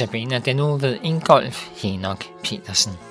Notabene er det nu ved Ingolf Henok Petersen.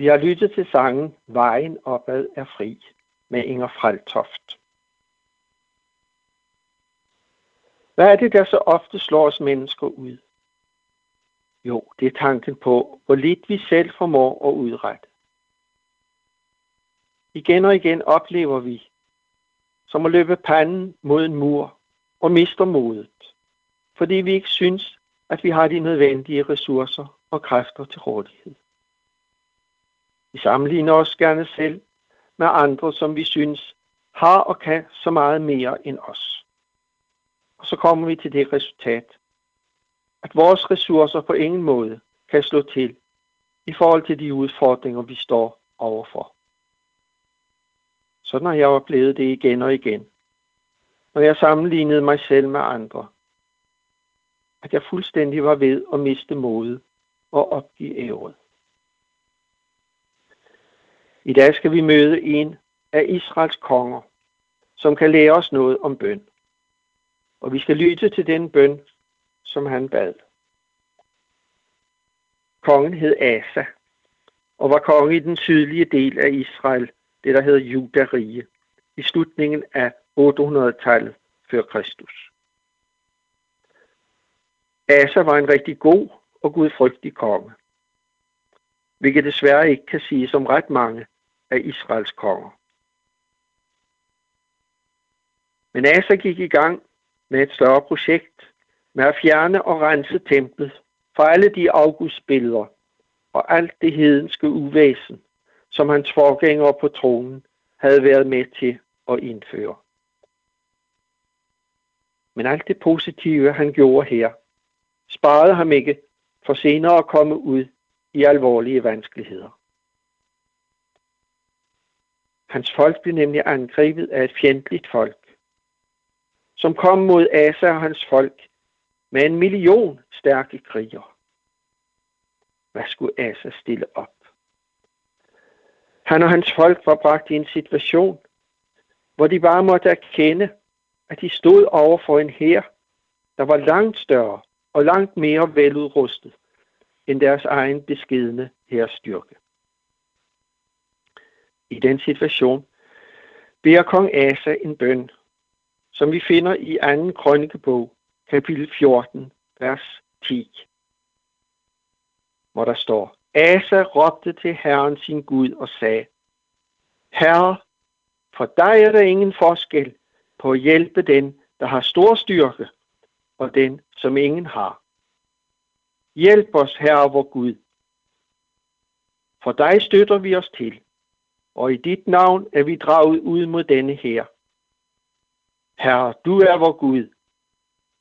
Vi har lyttet til sangen Vejen opad er fri med Inger Freltoft. Hvad er det, der så ofte slår os mennesker ud? Jo, det er tanken på, hvor lidt vi selv formår at udrette. Igen og igen oplever vi, som at løbe panden mod en mur og mister modet, fordi vi ikke synes, at vi har de nødvendige ressourcer og kræfter til rådighed. Vi sammenligner os gerne selv med andre, som vi synes har og kan så meget mere end os. Og så kommer vi til det resultat, at vores ressourcer på ingen måde kan slå til i forhold til de udfordringer, vi står overfor. Sådan har jeg oplevet det igen og igen, når jeg sammenlignede mig selv med andre. At jeg fuldstændig var ved at miste modet og opgive æret. I dag skal vi møde en af Israels konger, som kan lære os noget om bøn. Og vi skal lytte til den bøn, som han bad. Kongen hed Asa, og var konge i den sydlige del af Israel, det der hedder Judarige, i slutningen af 800-tallet før Kristus. Asa var en rigtig god og gudfrygtig konge, hvilket desværre ikke kan sige som ret mange af Israels konger. Men Asa gik i gang med et større projekt med at fjerne og rense templet fra alle de afgudsbilleder og alt det hedenske uvæsen, som hans forgængere på tronen havde været med til at indføre. Men alt det positive, han gjorde her, sparede ham ikke for senere at komme ud i alvorlige vanskeligheder. Hans folk blev nemlig angrebet af et fjendtligt folk, som kom mod Asa og hans folk med en million stærke kriger. Hvad skulle Asa stille op? Han og hans folk var bragt i en situation, hvor de bare måtte erkende, at de stod over for en hær, der var langt større og langt mere veludrustet end deres egen beskedne herstyrke. I den situation beder kong Asa en bøn, som vi finder i 2. krønikebog, kapitel 14, vers 10, hvor der står, Asa råbte til Herren sin Gud og sagde, Herre, for dig er der ingen forskel på at hjælpe den, der har stor styrke, og den, som ingen har. Hjælp os, Herre vor Gud. For dig støtter vi os til, og i dit navn er vi draget ud mod denne her. Herre, du er vor Gud,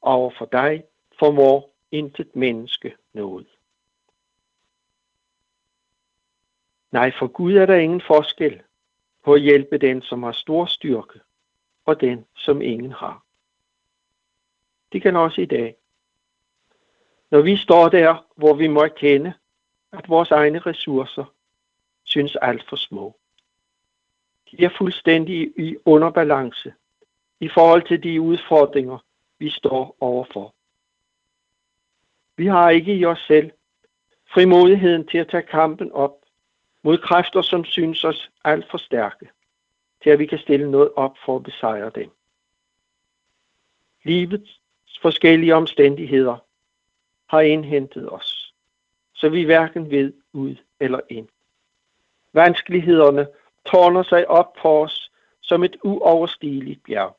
og for dig formår intet menneske noget. Nej, for Gud er der ingen forskel på at hjælpe den, som har stor styrke, og den, som ingen har. Det kan også i dag. Når vi står der, hvor vi må erkende, at vores egne ressourcer synes alt for små. De er fuldstændig i underbalance i forhold til de udfordringer, vi står overfor. Vi har ikke i os selv frimodigheden til at tage kampen op mod kræfter, som synes os alt for stærke, til at vi kan stille noget op for at besejre dem. Livets forskellige omstændigheder har indhentet os, så vi hverken ved ud eller ind. Vanskelighederne tårner sig op på os som et uoverstigeligt bjerg.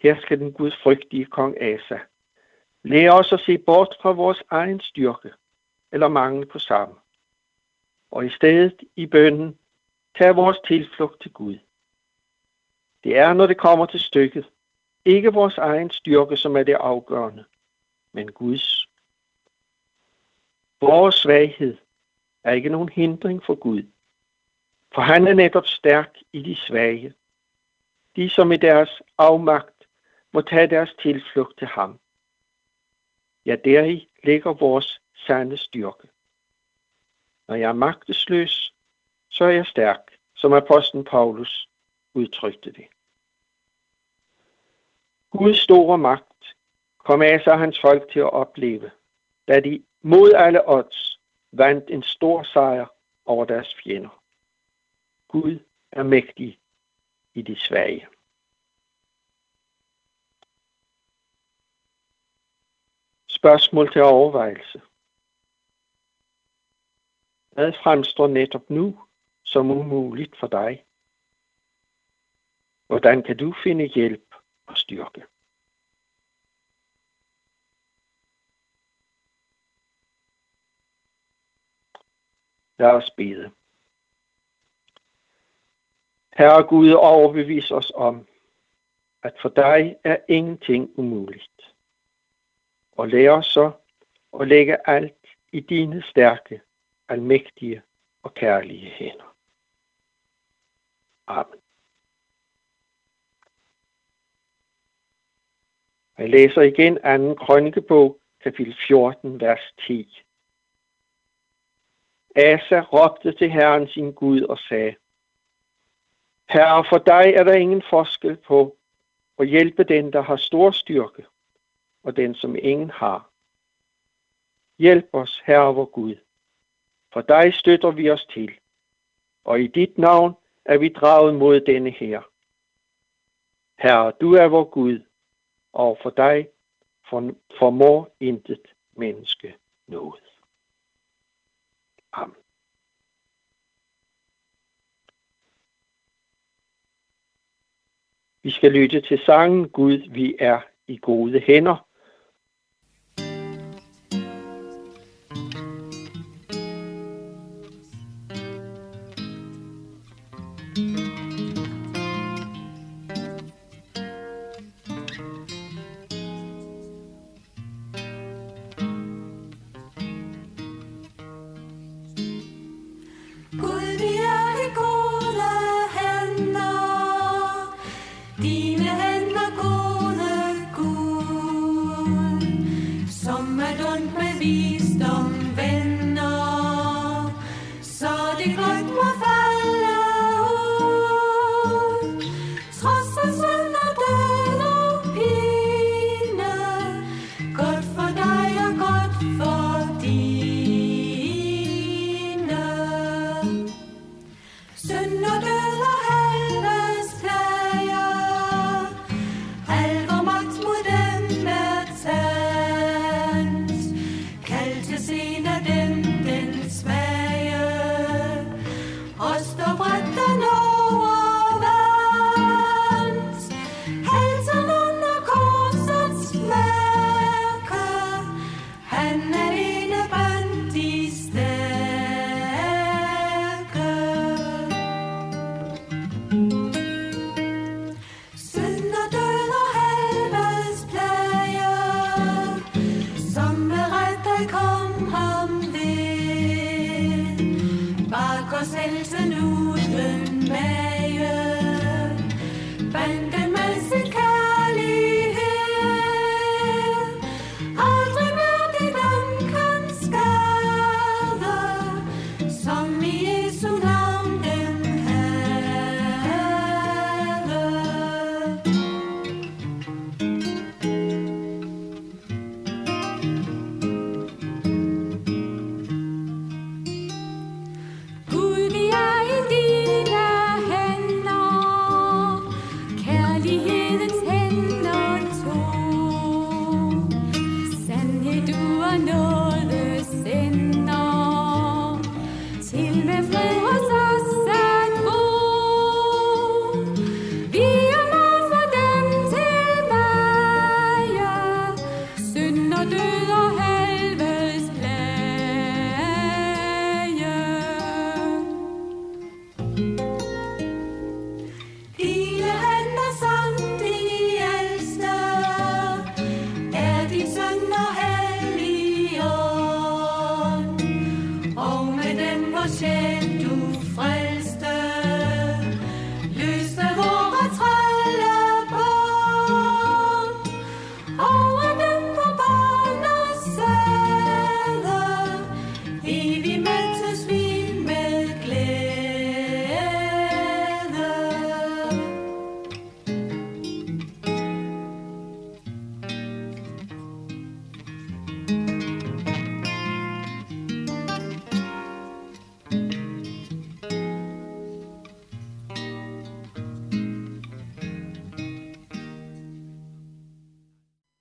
Her skal den gudfrygtige kong Asa lære os at se bort fra vores egen styrke eller mangel på samme, og i stedet i bønden tage vores tilflugt til Gud. Det er, når det kommer til stykket, ikke vores egen styrke, som er det afgørende, men Guds. Vores svaghed er ikke nogen hindring for Gud, for han er netop stærk i de svage, de som i deres afmagt må tage deres tilflugt til ham. Ja, deri ligger vores sande styrke. Når jeg er magtesløs, så er jeg stærk, som apostlen Paulus udtrykte det. Guds store magt kom af hans folk til at opleve, da de mod alle odds vandt en stor sejr over deres fjender. Gud er mægtig i de svage. Spørgsmål til overvejelse. Hvad fremstår netop nu som umuligt for dig? Hvordan kan du finde hjælp og styrke? Lad os bede. Herre Gud, overbevis os om, at for dig er ingenting umuligt. Og lær os så at lægge alt i dine stærke almægtige og kærlige hænder. Amen. Jeg læser igen 2. krønikebog, kapitel 14, vers 10. Asa råbte til Herren sin Gud og sagde, Herre, for dig er der ingen forskel på at hjælpe den, der har stor styrke, og den, som ingen har. Hjælp os, Herre vor Gud, for dig støtter vi os til, og i dit navn er vi draget mod denne her. Herre, du er vor Gud, og for dig formår intet menneske noget. Amen. Vi skal lytte til sangen Gud, vi er i gode hænder. Good. kom ham ved. Bare gå selv til nu.